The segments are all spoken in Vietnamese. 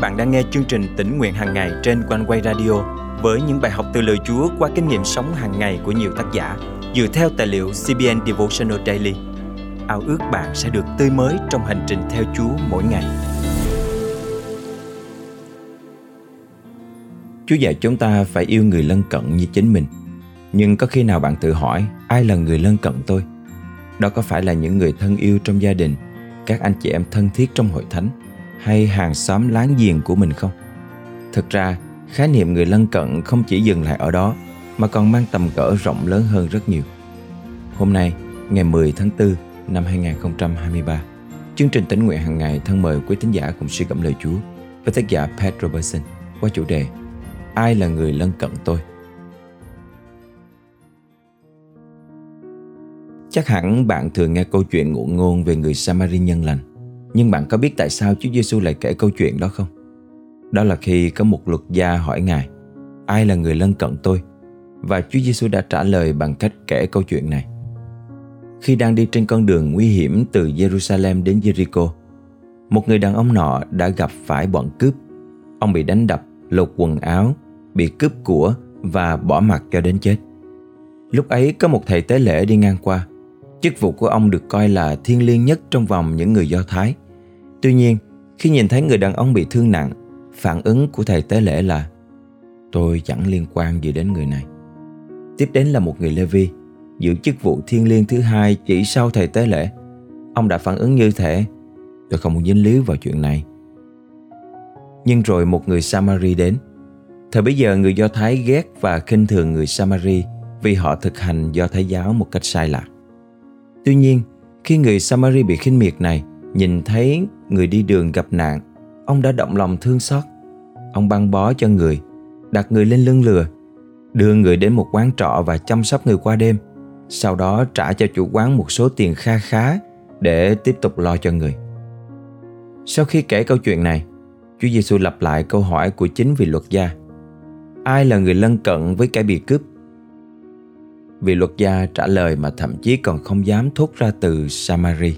bạn đang nghe chương trình tỉnh nguyện hàng ngày trên quanh quay radio với những bài học từ lời Chúa qua kinh nghiệm sống hàng ngày của nhiều tác giả dựa theo tài liệu CBN Devotional Daily. Ao ước bạn sẽ được tươi mới trong hành trình theo Chúa mỗi ngày. Chúa dạy chúng ta phải yêu người lân cận như chính mình. Nhưng có khi nào bạn tự hỏi ai là người lân cận tôi? Đó có phải là những người thân yêu trong gia đình, các anh chị em thân thiết trong hội thánh hay hàng xóm láng giềng của mình không? Thực ra, khái niệm người lân cận không chỉ dừng lại ở đó mà còn mang tầm cỡ rộng lớn hơn rất nhiều. Hôm nay, ngày 10 tháng 4 năm 2023, chương trình tỉnh nguyện hàng ngày thân mời quý tín giả cùng suy gẫm lời Chúa với tác giả Pat Robertson qua chủ đề Ai là người lân cận tôi? Chắc hẳn bạn thường nghe câu chuyện ngụ ngôn về người Samari nhân lành. Nhưng bạn có biết tại sao Chúa Giêsu lại kể câu chuyện đó không? Đó là khi có một luật gia hỏi Ngài Ai là người lân cận tôi? Và Chúa Giêsu đã trả lời bằng cách kể câu chuyện này. Khi đang đi trên con đường nguy hiểm từ Jerusalem đến Jericho, một người đàn ông nọ đã gặp phải bọn cướp. Ông bị đánh đập, lột quần áo, bị cướp của và bỏ mặt cho đến chết. Lúc ấy có một thầy tế lễ đi ngang qua. Chức vụ của ông được coi là thiêng liêng nhất trong vòng những người Do Thái. Tuy nhiên, khi nhìn thấy người đàn ông bị thương nặng, phản ứng của thầy tế lễ là Tôi chẳng liên quan gì đến người này. Tiếp đến là một người Lê Vi, giữ chức vụ thiêng liêng thứ hai chỉ sau thầy tế lễ. Ông đã phản ứng như thể Tôi không muốn dính líu vào chuyện này. Nhưng rồi một người Samari đến. Thời bấy giờ người Do Thái ghét và khinh thường người Samari vì họ thực hành Do Thái giáo một cách sai lạc. Tuy nhiên, khi người Samari bị khinh miệt này nhìn thấy người đi đường gặp nạn, ông đã động lòng thương xót. Ông băng bó cho người, đặt người lên lưng lừa, đưa người đến một quán trọ và chăm sóc người qua đêm, sau đó trả cho chủ quán một số tiền kha khá để tiếp tục lo cho người. Sau khi kể câu chuyện này, Chúa Giêsu lặp lại câu hỏi của chính vị luật gia. Ai là người lân cận với kẻ bị cướp? Vị luật gia trả lời mà thậm chí còn không dám thốt ra từ Samari.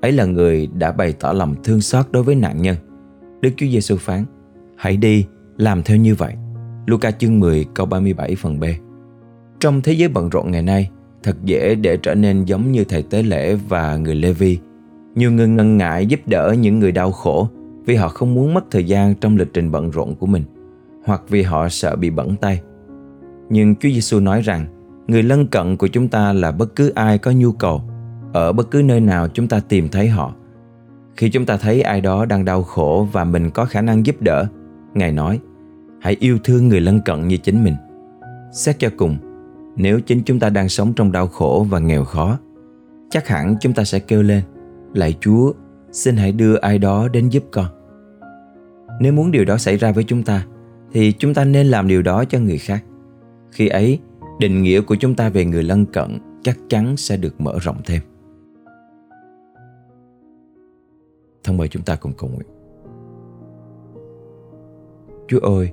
Ấy là người đã bày tỏ lòng thương xót đối với nạn nhân. Đức Chúa Giêsu phán: Hãy đi, làm theo như vậy. Luca chương 10 câu 37 phần B. Trong thế giới bận rộn ngày nay, thật dễ để trở nên giống như thầy tế lễ và người Lê Vi. Nhiều người ngần ngại giúp đỡ những người đau khổ vì họ không muốn mất thời gian trong lịch trình bận rộn của mình hoặc vì họ sợ bị bẩn tay nhưng Chúa Giêsu nói rằng người lân cận của chúng ta là bất cứ ai có nhu cầu ở bất cứ nơi nào chúng ta tìm thấy họ. Khi chúng ta thấy ai đó đang đau khổ và mình có khả năng giúp đỡ, Ngài nói, hãy yêu thương người lân cận như chính mình. Xét cho cùng, nếu chính chúng ta đang sống trong đau khổ và nghèo khó, chắc hẳn chúng ta sẽ kêu lên, lạy Chúa, xin hãy đưa ai đó đến giúp con. Nếu muốn điều đó xảy ra với chúng ta, thì chúng ta nên làm điều đó cho người khác. Khi ấy, định nghĩa của chúng ta về người lân cận chắc chắn sẽ được mở rộng thêm. Thân mời chúng ta cùng cầu nguyện. Chúa ơi,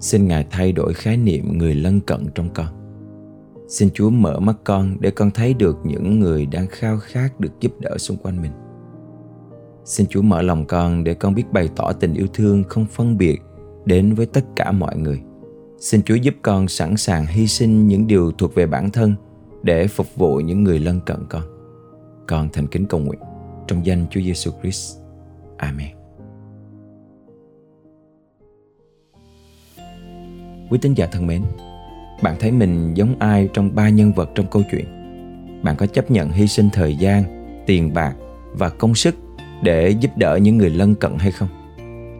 xin Ngài thay đổi khái niệm người lân cận trong con. Xin Chúa mở mắt con để con thấy được những người đang khao khát được giúp đỡ xung quanh mình. Xin Chúa mở lòng con để con biết bày tỏ tình yêu thương không phân biệt đến với tất cả mọi người. Xin Chúa giúp con sẵn sàng hy sinh những điều thuộc về bản thân để phục vụ những người lân cận con. Con thành kính cầu nguyện trong danh Chúa Giêsu Christ. Amen. Quý tín giả thân mến, bạn thấy mình giống ai trong ba nhân vật trong câu chuyện? Bạn có chấp nhận hy sinh thời gian, tiền bạc và công sức để giúp đỡ những người lân cận hay không?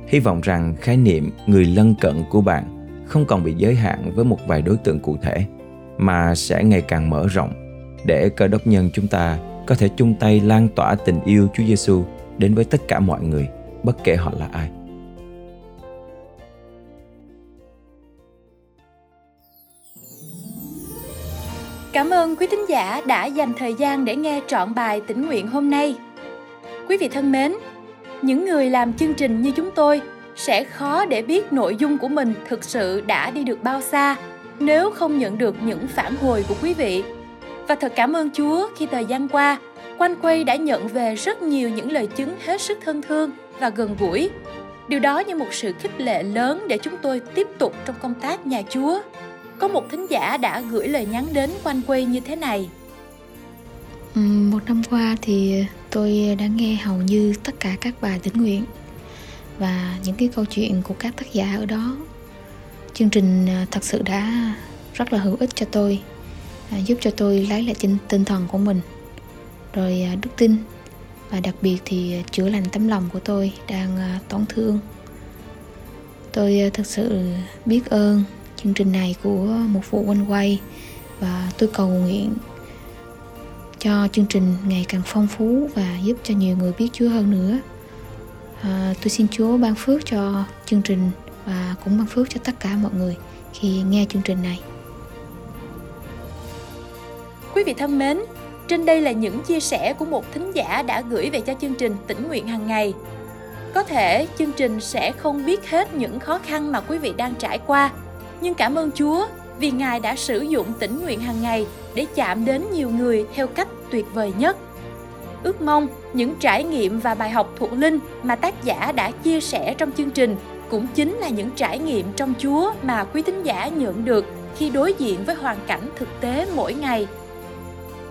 Hy vọng rằng khái niệm người lân cận của bạn không còn bị giới hạn với một vài đối tượng cụ thể mà sẽ ngày càng mở rộng để cơ đốc nhân chúng ta có thể chung tay lan tỏa tình yêu Chúa Giêsu đến với tất cả mọi người, bất kể họ là ai. Cảm ơn quý thính giả đã dành thời gian để nghe trọn bài tĩnh nguyện hôm nay. Quý vị thân mến, những người làm chương trình như chúng tôi sẽ khó để biết nội dung của mình thực sự đã đi được bao xa nếu không nhận được những phản hồi của quý vị. Và thật cảm ơn Chúa khi thời gian qua, Quanh Quay đã nhận về rất nhiều những lời chứng hết sức thân thương và gần gũi. Điều đó như một sự khích lệ lớn để chúng tôi tiếp tục trong công tác nhà Chúa. Có một thính giả đã gửi lời nhắn đến quanh quay như thế này. Một năm qua thì tôi đã nghe hầu như tất cả các bài tĩnh nguyện và những cái câu chuyện của các tác giả ở đó. Chương trình à, thật sự đã rất là hữu ích cho tôi, à, giúp cho tôi lấy lại tinh, tinh thần của mình, rồi à, đức tin và đặc biệt thì chữa lành tấm lòng của tôi đang tổn thương. Tôi thật sự biết ơn chương trình này của một phụ quanh quay và tôi cầu nguyện cho chương trình ngày càng phong phú và giúp cho nhiều người biết Chúa hơn nữa. À, tôi xin Chúa ban phước cho chương trình và cũng ban phước cho tất cả mọi người khi nghe chương trình này. Quý vị thân mến, trên đây là những chia sẻ của một thính giả đã gửi về cho chương trình tỉnh nguyện hàng ngày. Có thể chương trình sẽ không biết hết những khó khăn mà quý vị đang trải qua, nhưng cảm ơn Chúa vì Ngài đã sử dụng tỉnh nguyện hàng ngày để chạm đến nhiều người theo cách tuyệt vời nhất. Ước mong những trải nghiệm và bài học thuộc linh mà tác giả đã chia sẻ trong chương trình cũng chính là những trải nghiệm trong Chúa mà quý thính giả nhận được khi đối diện với hoàn cảnh thực tế mỗi ngày.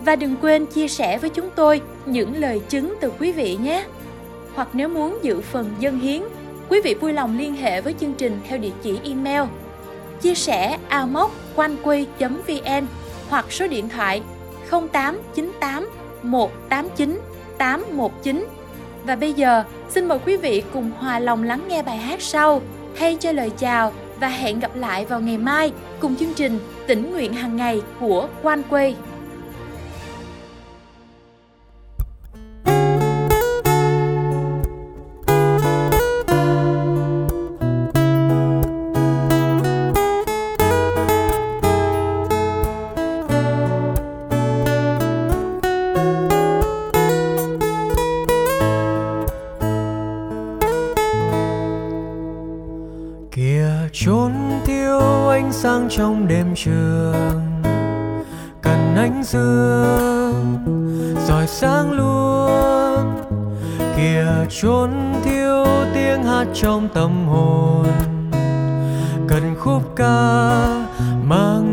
Và đừng quên chia sẻ với chúng tôi những lời chứng từ quý vị nhé. Hoặc nếu muốn dự phần dân hiến, quý vị vui lòng liên hệ với chương trình theo địa chỉ email chia sẻ amoconquay.vn hoặc số điện thoại 0898 189 819. Và bây giờ, xin mời quý vị cùng hòa lòng lắng nghe bài hát sau. Hay cho lời chào và hẹn gặp lại vào ngày mai cùng chương trình tỉnh nguyện hàng ngày của Quan Quê. Quay. sáng trong đêm trường cần ánh dương rồi sáng luôn kìa trốn thiếu tiếng hát trong tâm hồn cần khúc ca mang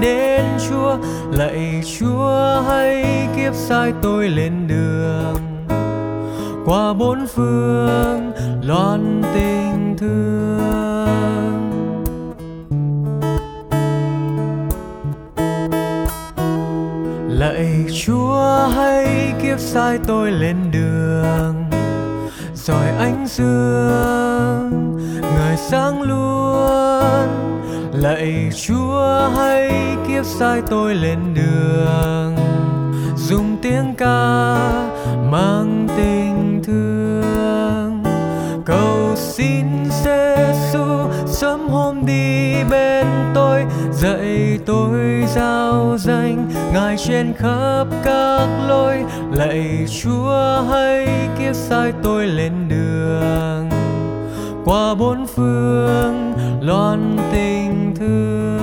đến chúa, lạy chúa hãy kiếp sai tôi lên đường. Qua bốn phương, loan tình thương. Lạy chúa hãy kiếp sai tôi lên đường. Rồi ánh dương người sáng luôn lạy chúa, hãy kiếp sai tôi lên đường. Dùng tiếng ca mang tình thương. Cầu xin Giêsu sớm hôm đi bên tôi. Dạy tôi giao danh ngài trên khắp các lối. Lạy chúa, hãy kiếp sai tôi lên đường. Qua bốn phương loan tình thương.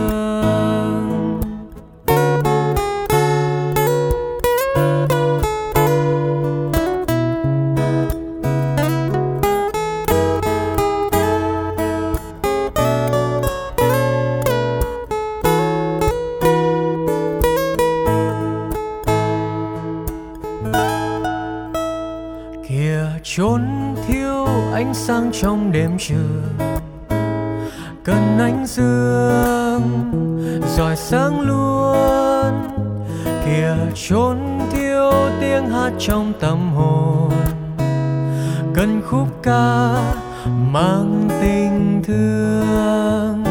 Kìa chốn thiếu ánh sáng trong đêm trường cần ánh dương rồi sáng luôn. Kìa trốn thiếu tiếng hát trong tâm hồn. Cần khúc ca mang tình thương.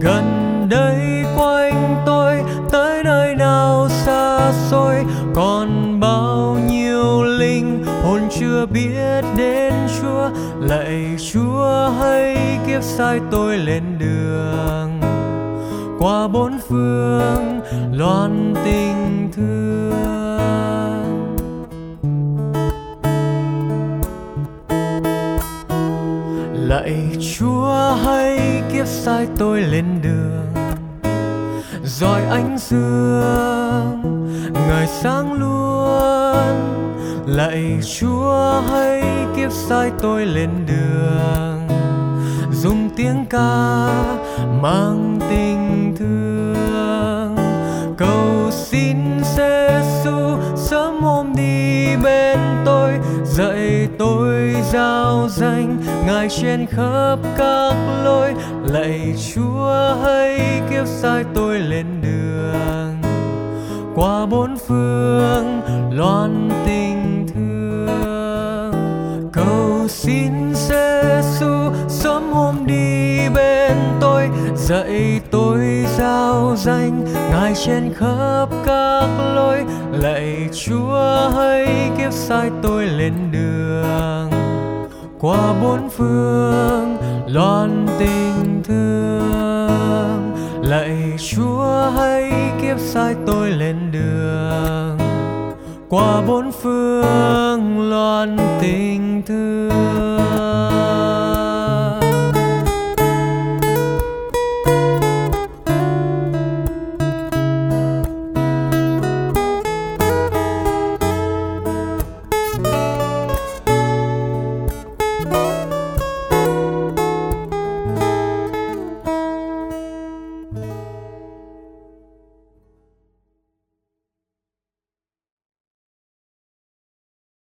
Gần đây quanh tôi, tới nơi nào xa xôi, còn bao nhiêu linh hồn chưa biết đến chúa, lạy chúa hay kiếp sai tôi lên đường. Qua bốn phương, loan tình thương. Lạy chúa, hãy kiếp sai tôi lên đường. Rồi ánh dương ngời sáng luôn. Lạy chúa, hãy kiếp sai tôi lên đường tiếng ca mang tình thương. Cầu xin giêsu sớm hôm đi bên tôi, dạy tôi giao danh, ngài trên khắp các lối. Lạy chúa hãy kiếp sai tôi lên đường. Qua bốn phương, loan dạy tôi giao danh, ngài trên khắp các lối. Lạy chúa hãy kiếp sai tôi lên đường. Qua bốn phương, loan tình thương. Lạy chúa hãy kiếp sai tôi lên đường. Qua bốn phương, loan tình thương.